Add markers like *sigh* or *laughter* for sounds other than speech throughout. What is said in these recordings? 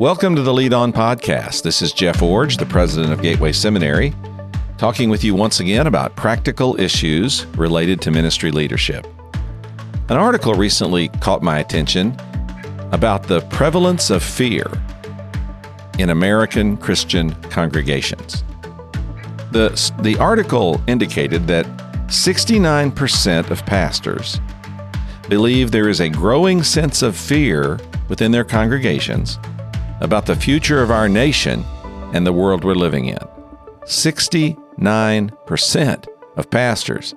Welcome to the Lead On Podcast. This is Jeff Iorg, the president of Gateway Seminary, talking with you once again about practical issues related to ministry leadership. An article recently caught my attention about the prevalence of fear in American Christian congregations. The, the article indicated that 69% of pastors believe there is a growing sense of fear within their congregations about the future of our nation and the world we're living in. 69% of pastors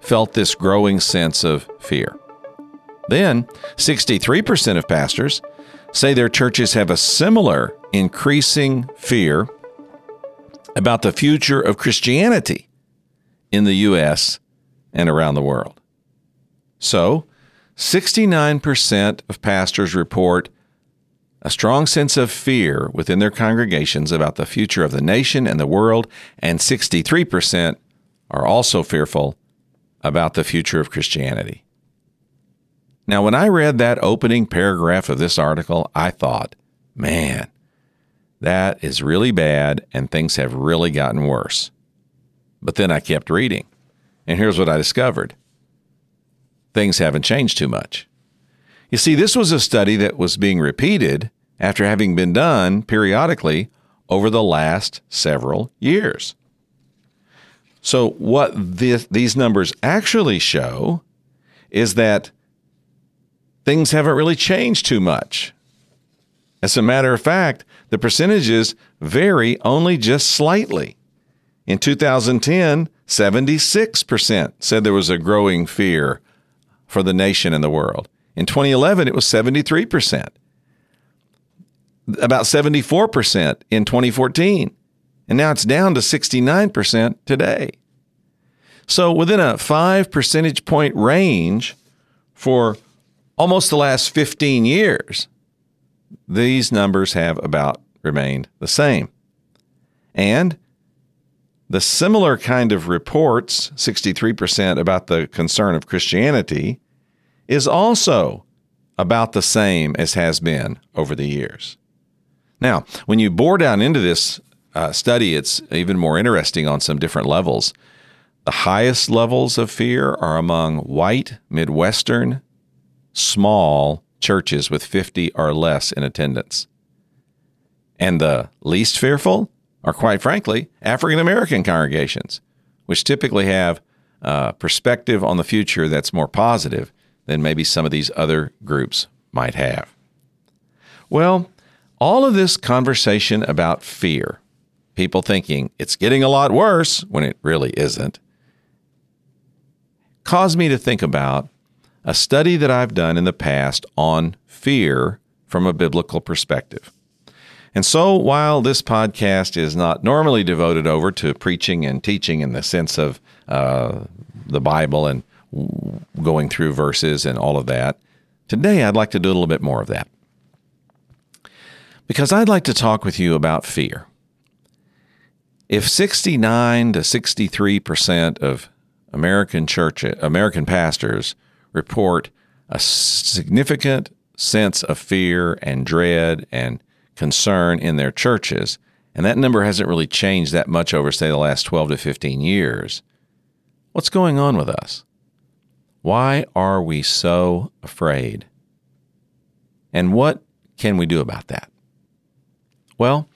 felt this growing sense of fear. Then, 63% of pastors say their churches have a similar increasing fear about the future of Christianity in the U.S. and around the world. So, 69% of pastors report a strong sense of fear within their congregations about the future of the nation and the world, and 63% are also fearful about the future of Christianity. Now, when I read that opening paragraph of this article, I thought, man, that is really bad, and things have really gotten worse. But then I kept reading, and here's what I discovered things haven't changed too much. You see, this was a study that was being repeated after having been done periodically over the last several years. So, what this, these numbers actually show is that things haven't really changed too much. As a matter of fact, the percentages vary only just slightly. In 2010, 76% said there was a growing fear for the nation and the world. In 2011, it was 73% about 74% in 2014. And now it's down to 69% today. So within a five percentage point range for almost the last 15 years, these numbers have about remained the same. And the similar kind of reports, 63% about the concern of Christianity, is also about the same as has been over the years. Now, when you bore down into this uh, study, it's even more interesting on some different levels. The highest levels of fear are among white, Midwestern, small churches with 50 or less in attendance. And the least fearful are, quite frankly, African American congregations, which typically have a perspective on the future that's more positive than maybe some of these other groups might have. Well, all of this conversation about fear, people thinking it's getting a lot worse when it really isn't, caused me to think about a study that I've done in the past on fear from a biblical perspective. And so, while this podcast is not normally devoted over to preaching and teaching in the sense of uh, the Bible and going through verses and all of that, today I'd like to do a little bit more of that because I'd like to talk with you about fear. If 69 to 63% of American church American pastors report a significant sense of fear and dread and concern in their churches, and that number hasn't really changed that much over say the last 12 to 15 years. What's going on with us? Why are we so afraid? And what can we do about that? Well,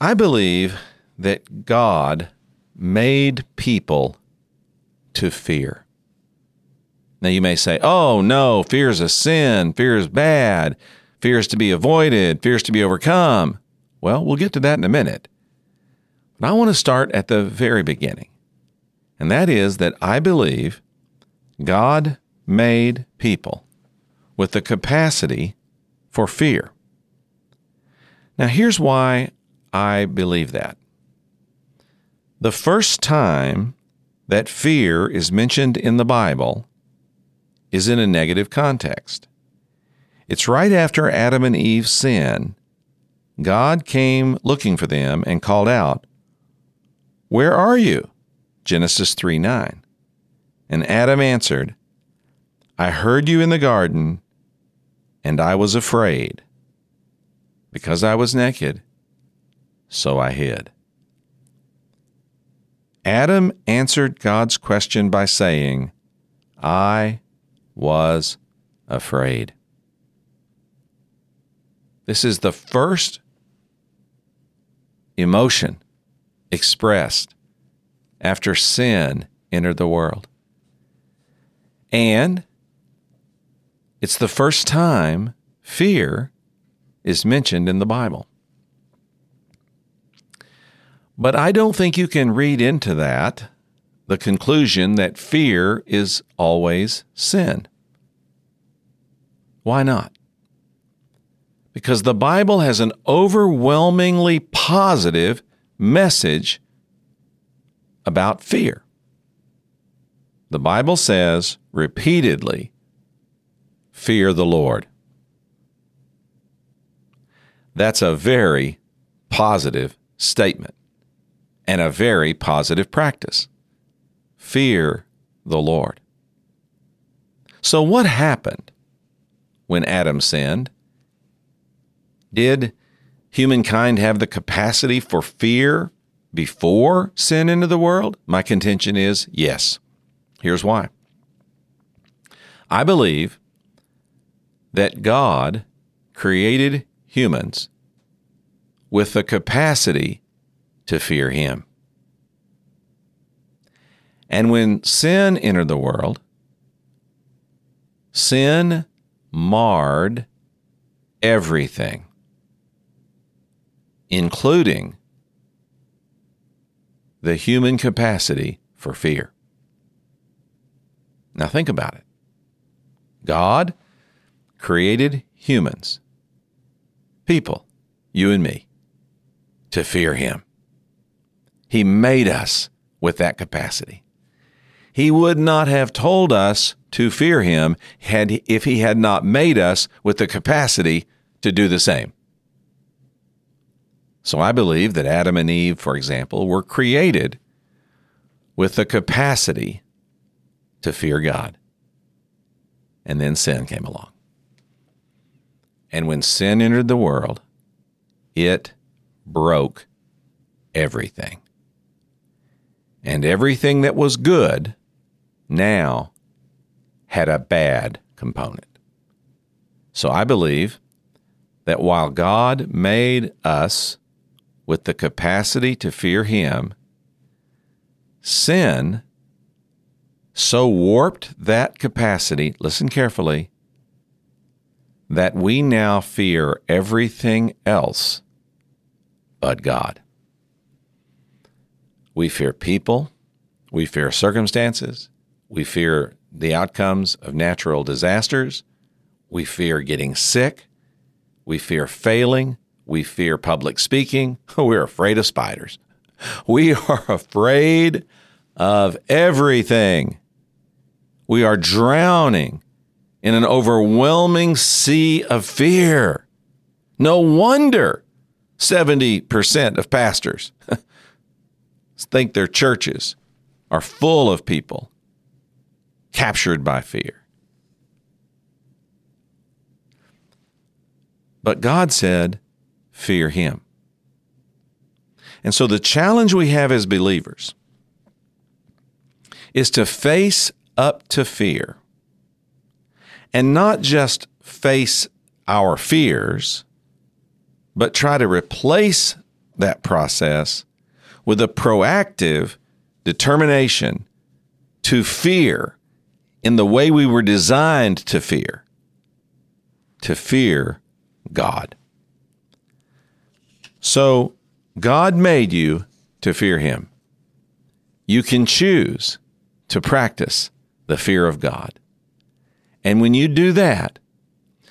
I believe that God made people to fear. Now, you may say, oh, no, fear is a sin. Fear is bad. Fear is to be avoided. Fear is to be overcome. Well, we'll get to that in a minute. But I want to start at the very beginning. And that is that I believe God made people with the capacity for fear. Now, here's why I believe that. The first time that fear is mentioned in the Bible is in a negative context. It's right after Adam and Eve sin. God came looking for them and called out, Where are you? Genesis 3 9. And Adam answered, I heard you in the garden, and I was afraid because I was naked, so I hid. Adam answered God's question by saying, I was afraid. This is the first emotion expressed after sin entered the world. And it's the first time fear is mentioned in the Bible. But I don't think you can read into that the conclusion that fear is always sin. Why not? Because the Bible has an overwhelmingly positive message about fear. The Bible says repeatedly, fear the Lord. That's a very positive statement and a very positive practice. Fear the Lord. So, what happened when Adam sinned? Did humankind have the capacity for fear before sin into the world? My contention is yes. Here's why. I believe that God created humans with the capacity to fear Him. And when sin entered the world, sin marred everything, including the human capacity for fear. Now, think about it God created humans, people, you and me, to fear Him. He made us with that capacity. He would not have told us to fear him had if he had not made us with the capacity to do the same. So I believe that Adam and Eve, for example, were created with the capacity to fear God. And then sin came along. And when sin entered the world, it broke everything. And everything that was good now had a bad component. So I believe that while God made us with the capacity to fear Him, sin so warped that capacity, listen carefully, that we now fear everything else but God. We fear people, we fear circumstances, we fear the outcomes of natural disasters, we fear getting sick, we fear failing, we fear public speaking, *laughs* we're afraid of spiders. We are *laughs* afraid of everything. We are drowning in an overwhelming sea of fear. No wonder 70% of pastors *laughs* think their churches are full of people captured by fear. But God said, Fear Him. And so the challenge we have as believers is to face up to fear and not just face our fears, but try to replace that process with a proactive determination to fear in the way we were designed to fear, to fear God. So, God made you to fear Him. You can choose to practice the fear of God. And when you do that,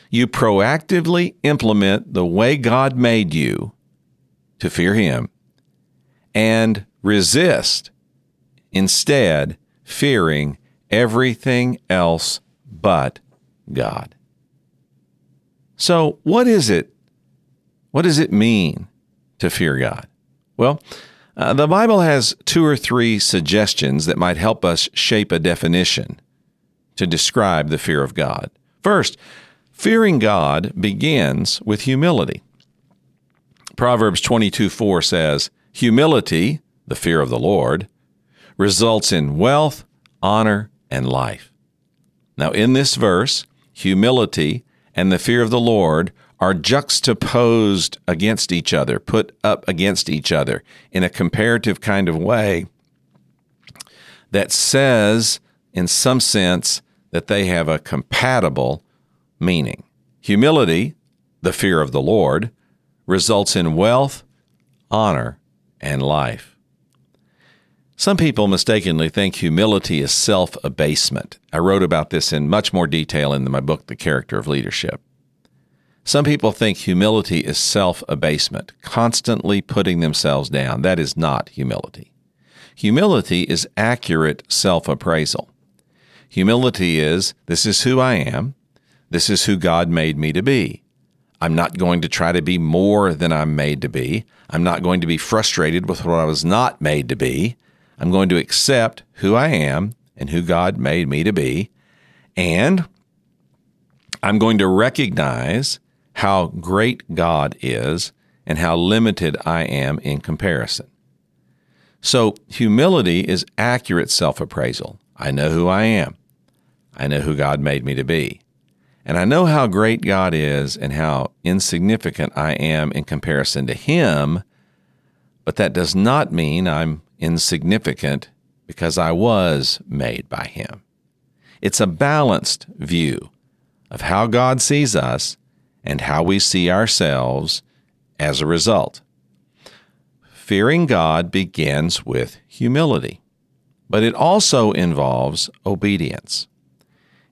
you proactively implement the way God made you to fear Him and resist instead fearing everything else but God. So, what is it? What does it mean to fear God? Well, uh, the Bible has two or three suggestions that might help us shape a definition to describe the fear of God. First, fearing God begins with humility. Proverbs 22 4 says, Humility, the fear of the Lord, results in wealth, honor, and life. Now, in this verse, humility and the fear of the Lord are juxtaposed against each other, put up against each other in a comparative kind of way that says, in some sense, that they have a compatible meaning. Humility, the fear of the Lord, results in wealth, honor, and life. Some people mistakenly think humility is self abasement. I wrote about this in much more detail in my book, The Character of Leadership. Some people think humility is self abasement, constantly putting themselves down. That is not humility. Humility is accurate self appraisal. Humility is this is who I am, this is who God made me to be. I'm not going to try to be more than I'm made to be. I'm not going to be frustrated with what I was not made to be. I'm going to accept who I am and who God made me to be. And I'm going to recognize how great God is and how limited I am in comparison. So, humility is accurate self appraisal. I know who I am. I know who God made me to be. And I know how great God is and how insignificant I am in comparison to Him, but that does not mean I'm insignificant because I was made by Him. It's a balanced view of how God sees us and how we see ourselves as a result. Fearing God begins with humility, but it also involves obedience.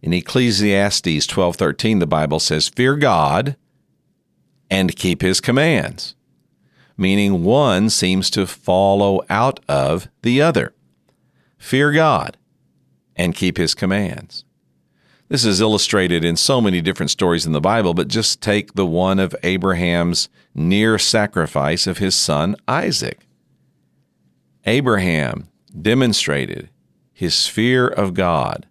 In Ecclesiastes 12:13 the Bible says fear God and keep his commands meaning one seems to follow out of the other. Fear God and keep his commands. This is illustrated in so many different stories in the Bible, but just take the one of Abraham's near sacrifice of his son Isaac. Abraham demonstrated his fear of God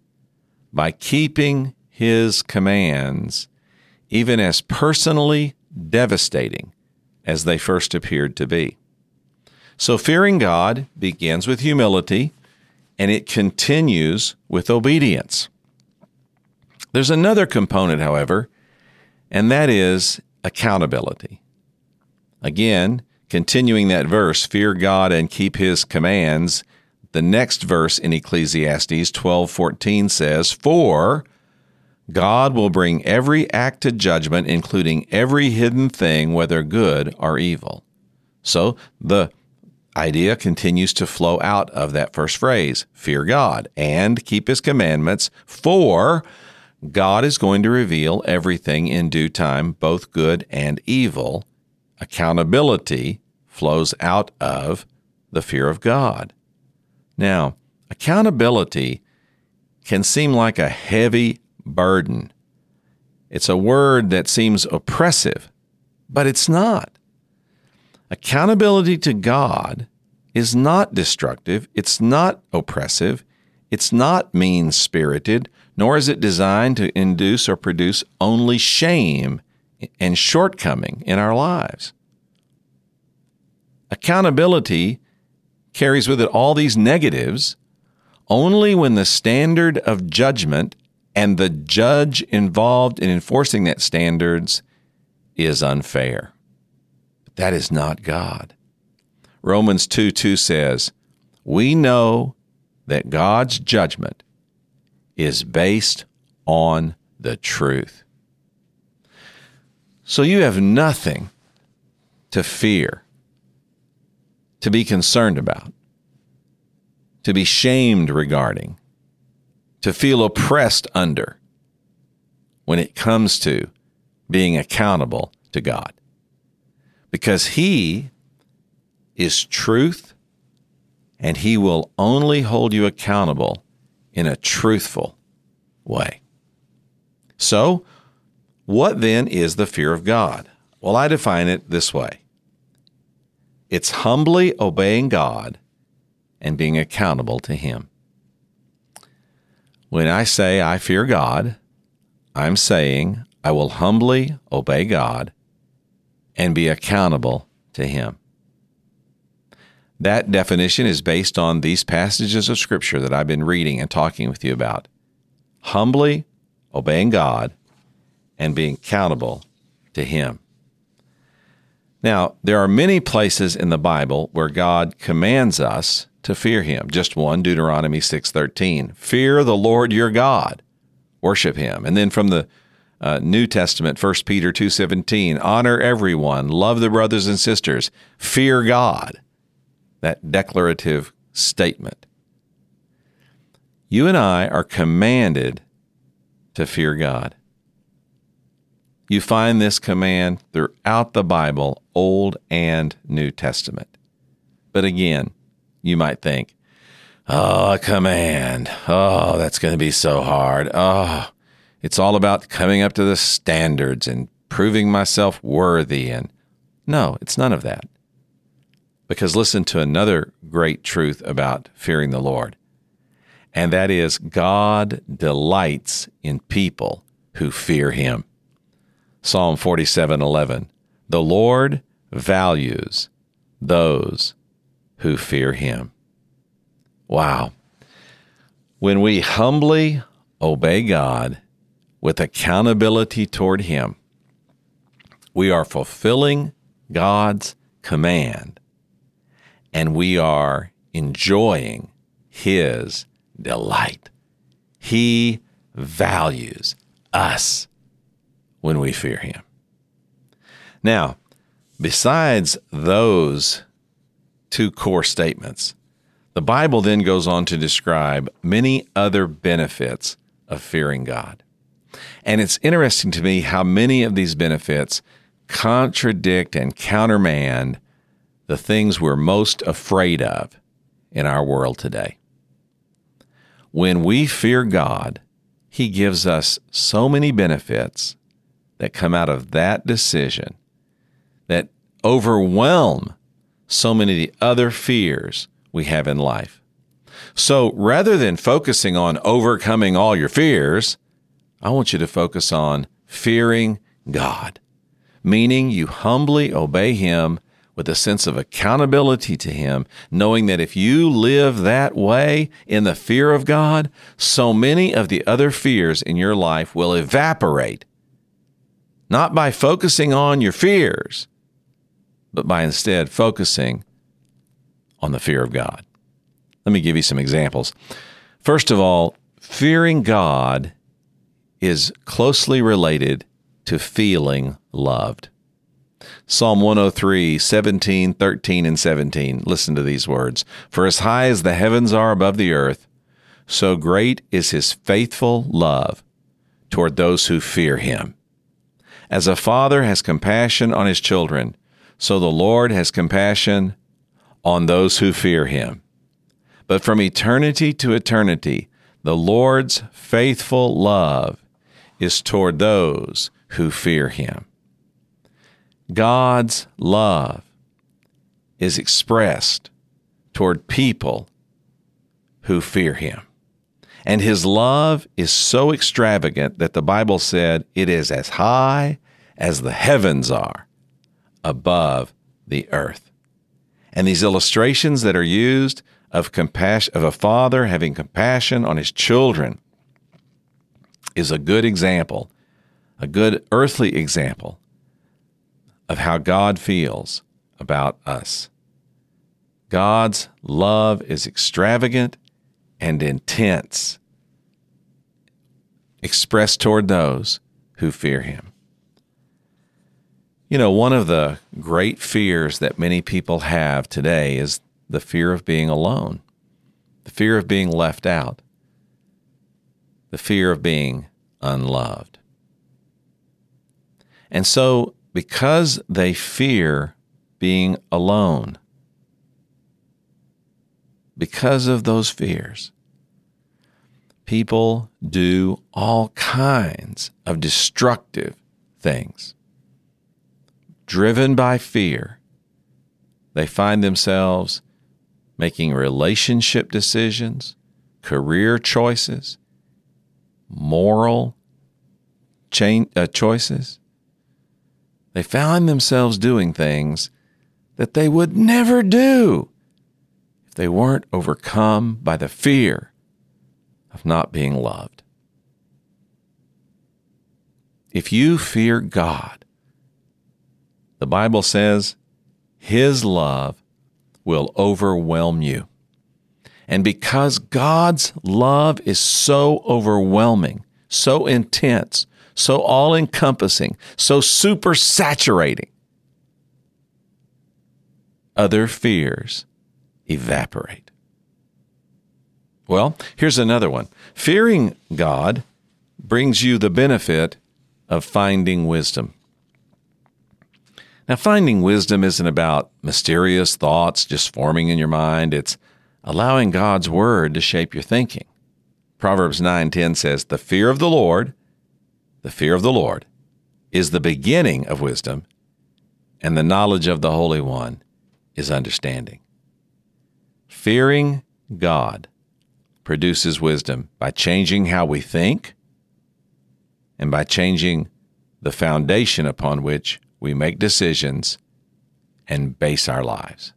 by keeping his commands, even as personally devastating as they first appeared to be. So, fearing God begins with humility and it continues with obedience. There's another component, however, and that is accountability. Again, continuing that verse, fear God and keep his commands, the next verse in Ecclesiastes 12:14 says, "For God will bring every act to judgment, including every hidden thing, whether good or evil. So the idea continues to flow out of that first phrase fear God and keep his commandments, for God is going to reveal everything in due time, both good and evil. Accountability flows out of the fear of God. Now, accountability can seem like a heavy burden. It's a word that seems oppressive, but it's not. Accountability to God is not destructive, it's not oppressive, it's not mean spirited, nor is it designed to induce or produce only shame and shortcoming in our lives. Accountability carries with it all these negatives only when the standard of judgment and the judge involved in enforcing that standards is unfair. But that is not God. Romans 2 2 says, We know that God's judgment is based on the truth. So you have nothing to fear, to be concerned about, to be shamed regarding to feel oppressed under when it comes to being accountable to God. Because He is truth and He will only hold you accountable in a truthful way. So, what then is the fear of God? Well, I define it this way it's humbly obeying God and being accountable to Him. When I say I fear God, I'm saying I will humbly obey God and be accountable to Him. That definition is based on these passages of Scripture that I've been reading and talking with you about. Humbly obeying God and being accountable to Him. Now, there are many places in the Bible where God commands us to fear him. Just one, Deuteronomy 6:13. Fear the Lord your God. Worship him. And then from the uh, New Testament, 1 Peter 2:17, honor everyone, love the brothers and sisters, fear God. That declarative statement. You and I are commanded to fear God. You find this command throughout the Bible, Old and New Testament. But again, you might think, oh, a command. Oh, that's going to be so hard. Oh, it's all about coming up to the standards and proving myself worthy. And no, it's none of that. Because listen to another great truth about fearing the Lord, and that is God delights in people who fear him. Psalm 47:11 The Lord values those who fear him. Wow. When we humbly obey God with accountability toward him, we are fulfilling God's command and we are enjoying his delight. He values us when we fear him. Now, besides those two core statements. The Bible then goes on to describe many other benefits of fearing God. And it's interesting to me how many of these benefits contradict and countermand the things we're most afraid of in our world today. When we fear God, He gives us so many benefits that come out of that decision that overwhelm so many of the other fears we have in life. So rather than focusing on overcoming all your fears, I want you to focus on fearing God, meaning you humbly obey Him with a sense of accountability to Him, knowing that if you live that way in the fear of God, so many of the other fears in your life will evaporate. Not by focusing on your fears, but by instead focusing on the fear of God. Let me give you some examples. First of all, fearing God is closely related to feeling loved. Psalm 103, 17, 13, and 17. Listen to these words. For as high as the heavens are above the earth, so great is his faithful love toward those who fear him. As a father has compassion on his children, so the Lord has compassion on those who fear him. But from eternity to eternity, the Lord's faithful love is toward those who fear him. God's love is expressed toward people who fear him. And his love is so extravagant that the Bible said it is as high as the heavens are above the earth. And these illustrations that are used of compassion of a father having compassion on his children is a good example, a good earthly example of how God feels about us. God's love is extravagant and intense, expressed toward those who fear him. You know, one of the great fears that many people have today is the fear of being alone, the fear of being left out, the fear of being unloved. And so, because they fear being alone, because of those fears, people do all kinds of destructive things driven by fear, they find themselves making relationship decisions, career choices, moral uh, choices. They find themselves doing things that they would never do if they weren't overcome by the fear of not being loved. If you fear God, the Bible says His love will overwhelm you. And because God's love is so overwhelming, so intense, so all encompassing, so super saturating, other fears evaporate. Well, here's another one. Fearing God brings you the benefit of finding wisdom. Now, finding wisdom isn't about mysterious thoughts just forming in your mind. It's allowing God's word to shape your thinking. Proverbs 9:10 says, "The fear of the Lord, the fear of the Lord is the beginning of wisdom, and the knowledge of the Holy One is understanding." Fearing God produces wisdom by changing how we think and by changing the foundation upon which we make decisions and base our lives.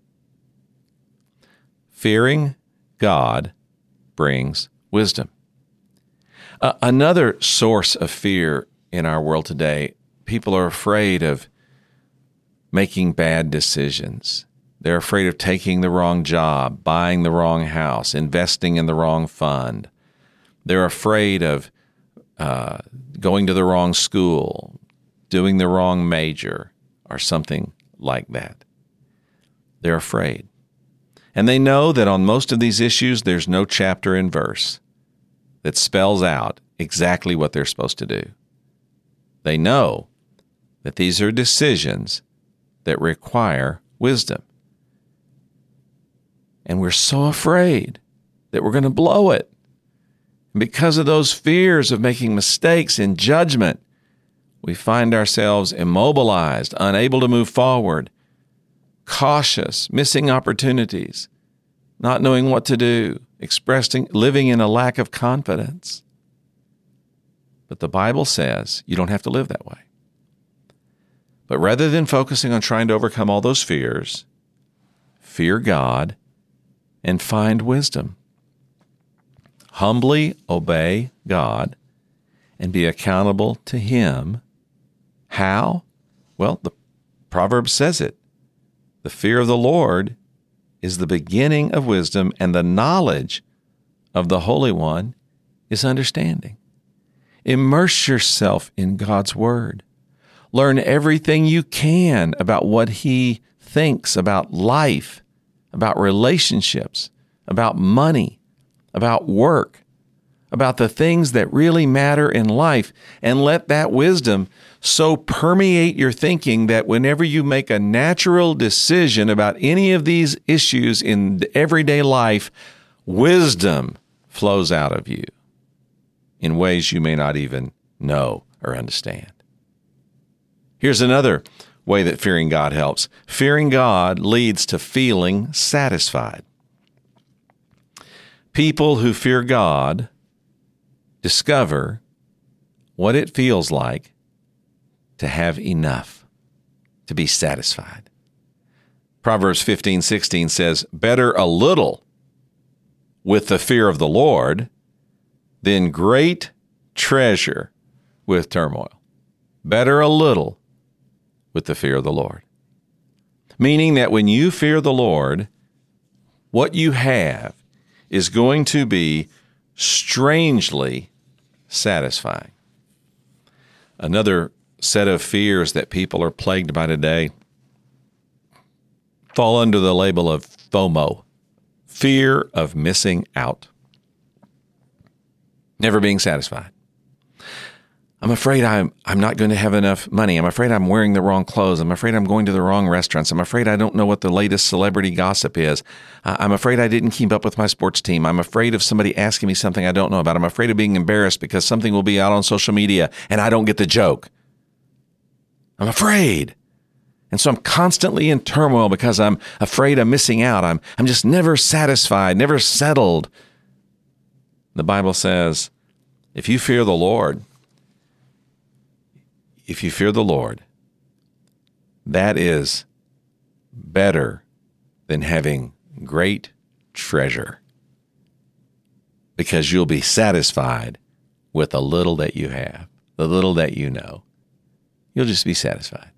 Fearing God brings wisdom. Uh, another source of fear in our world today, people are afraid of making bad decisions. They're afraid of taking the wrong job, buying the wrong house, investing in the wrong fund. They're afraid of uh, going to the wrong school, doing the wrong major, or something like that. They're afraid. And they know that on most of these issues, there's no chapter and verse that spells out exactly what they're supposed to do. They know that these are decisions that require wisdom. And we're so afraid that we're going to blow it. Because of those fears of making mistakes in judgment, we find ourselves immobilized, unable to move forward, cautious, missing opportunities, not knowing what to do, expressing living in a lack of confidence. But the Bible says you don't have to live that way. But rather than focusing on trying to overcome all those fears, fear God and find wisdom. Humbly obey God and be accountable to Him. How? Well, the Proverb says it. The fear of the Lord is the beginning of wisdom, and the knowledge of the Holy One is understanding. Immerse yourself in God's Word. Learn everything you can about what He thinks about life about relationships, about money, about work, about the things that really matter in life, and let that wisdom so permeate your thinking that whenever you make a natural decision about any of these issues in everyday life, wisdom flows out of you in ways you may not even know or understand. Here's another way that fearing God helps. Fearing God leads to feeling satisfied. People who fear God discover what it feels like to have enough, to be satisfied. Proverbs 15, 16 says, Better a little with the fear of the Lord than great treasure with turmoil. Better a little with the fear of the Lord. Meaning that when you fear the Lord, what you have is going to be strangely satisfying. Another set of fears that people are plagued by today fall under the label of FOMO fear of missing out, never being satisfied. I'm afraid I'm I'm not going to have enough money. I'm afraid I'm wearing the wrong clothes. I'm afraid I'm going to the wrong restaurants. I'm afraid I don't know what the latest celebrity gossip is. I'm afraid I didn't keep up with my sports team. I'm afraid of somebody asking me something I don't know about. I'm afraid of being embarrassed because something will be out on social media and I don't get the joke. I'm afraid. And so I'm constantly in turmoil because I'm afraid I'm missing out. I'm I'm just never satisfied, never settled. The Bible says, if you fear the Lord, if you fear the Lord, that is better than having great treasure because you'll be satisfied with the little that you have, the little that you know. You'll just be satisfied.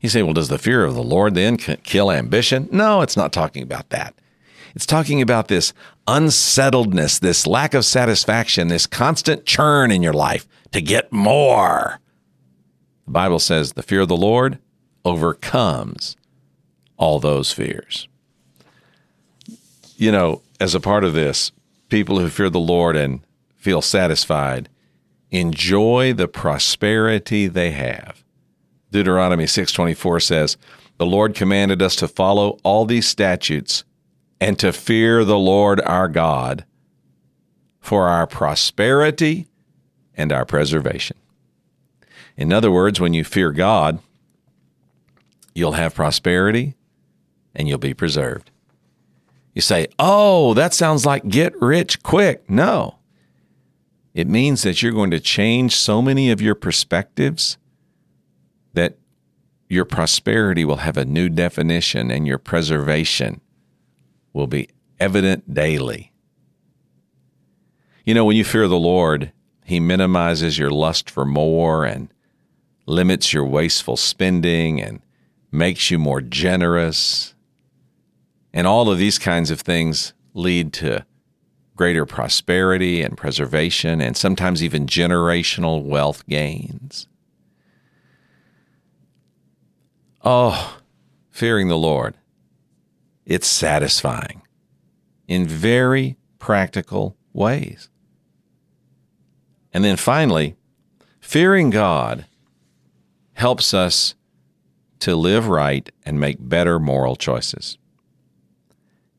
You say, well, does the fear of the Lord then kill ambition? No, it's not talking about that. It's talking about this unsettledness, this lack of satisfaction, this constant churn in your life to get more. The Bible says the fear of the Lord overcomes all those fears. You know, as a part of this, people who fear the Lord and feel satisfied enjoy the prosperity they have. Deuteronomy 6:24 says, "The Lord commanded us to follow all these statutes and to fear the Lord our God for our prosperity and our preservation." In other words, when you fear God, you'll have prosperity and you'll be preserved. You say, "Oh, that sounds like get rich quick." No. It means that you're going to change so many of your perspectives that your prosperity will have a new definition and your preservation will be evident daily. You know, when you fear the Lord, He minimizes your lust for more and limits your wasteful spending and makes you more generous. And all of these kinds of things lead to greater prosperity and preservation, and sometimes even generational wealth gains. Oh, fearing the Lord. It's satisfying in very practical ways. And then finally, fearing God helps us to live right and make better moral choices.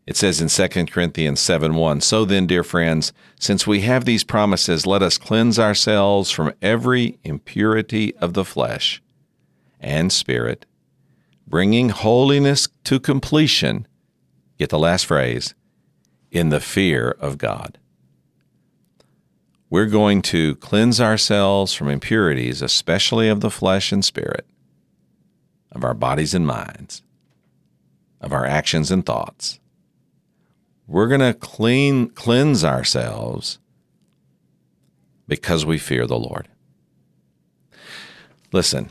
It says in 2 Corinthians 7 1, So then, dear friends, since we have these promises, let us cleanse ourselves from every impurity of the flesh and spirit, bringing holiness to completion. Get the last phrase in the fear of God. We're going to cleanse ourselves from impurities, especially of the flesh and spirit, of our bodies and minds, of our actions and thoughts we're going to clean cleanse ourselves because we fear the Lord. Listen,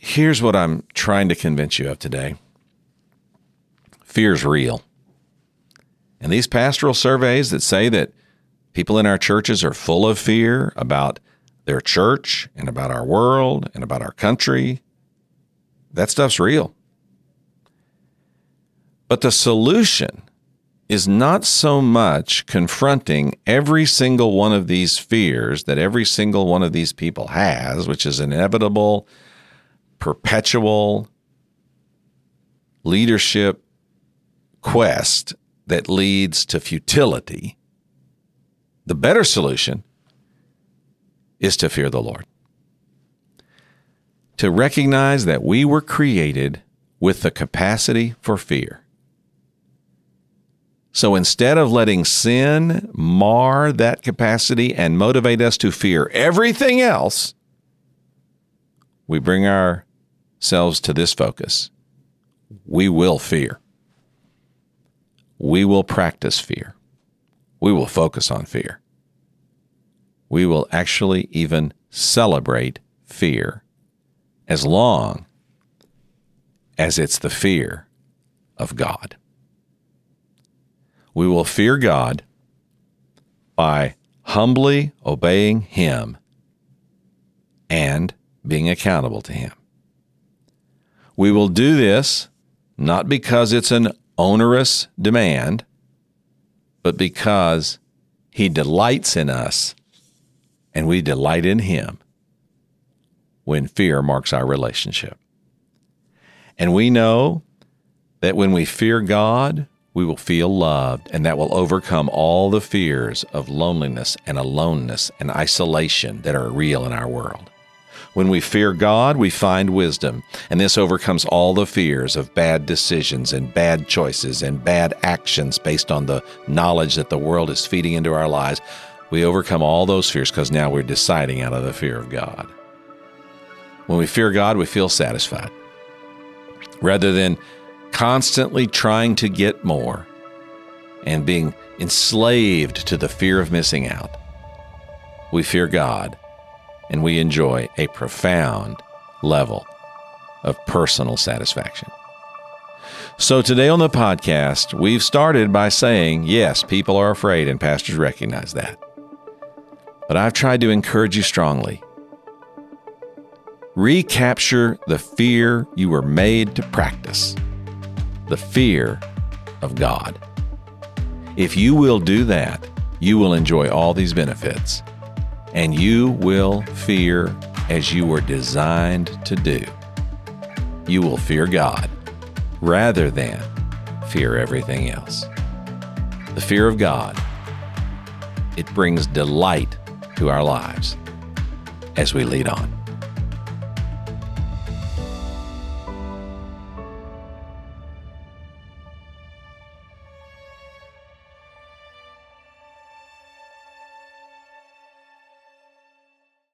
here's what I'm trying to convince you of today. Fear's real. And these pastoral surveys that say that people in our churches are full of fear about their church and about our world and about our country, that stuff's real. But the solution is not so much confronting every single one of these fears that every single one of these people has, which is inevitable, perpetual leadership quest that leads to futility. The better solution is to fear the Lord. To recognize that we were created with the capacity for fear so instead of letting sin mar that capacity and motivate us to fear everything else, we bring ourselves to this focus. We will fear. We will practice fear. We will focus on fear. We will actually even celebrate fear as long as it's the fear of God we will fear God by humbly obeying Him and being accountable to Him. We will do this not because it's an onerous demand, but because He delights in us and we delight in Him when fear marks our relationship. And we know that when we fear God, we will feel loved, and that will overcome all the fears of loneliness and aloneness and isolation that are real in our world. When we fear God, we find wisdom, and this overcomes all the fears of bad decisions and bad choices and bad actions based on the knowledge that the world is feeding into our lives. We overcome all those fears because now we're deciding out of the fear of God. When we fear God, we feel satisfied. Rather than constantly trying to get more and being enslaved to the fear of missing out, we fear God and we enjoy a profound level of personal satisfaction. So, today on the podcast, we've started by saying, yes, people are afraid, and pastors recognize that. But I've tried to encourage you strongly. Recapture the fear you were made to practice the fear of God. If you will do that, you will enjoy all these benefits, and you will fear as you were designed to do. You will fear God rather than fear everything else. The fear of God, it brings delight to our lives as we lead on.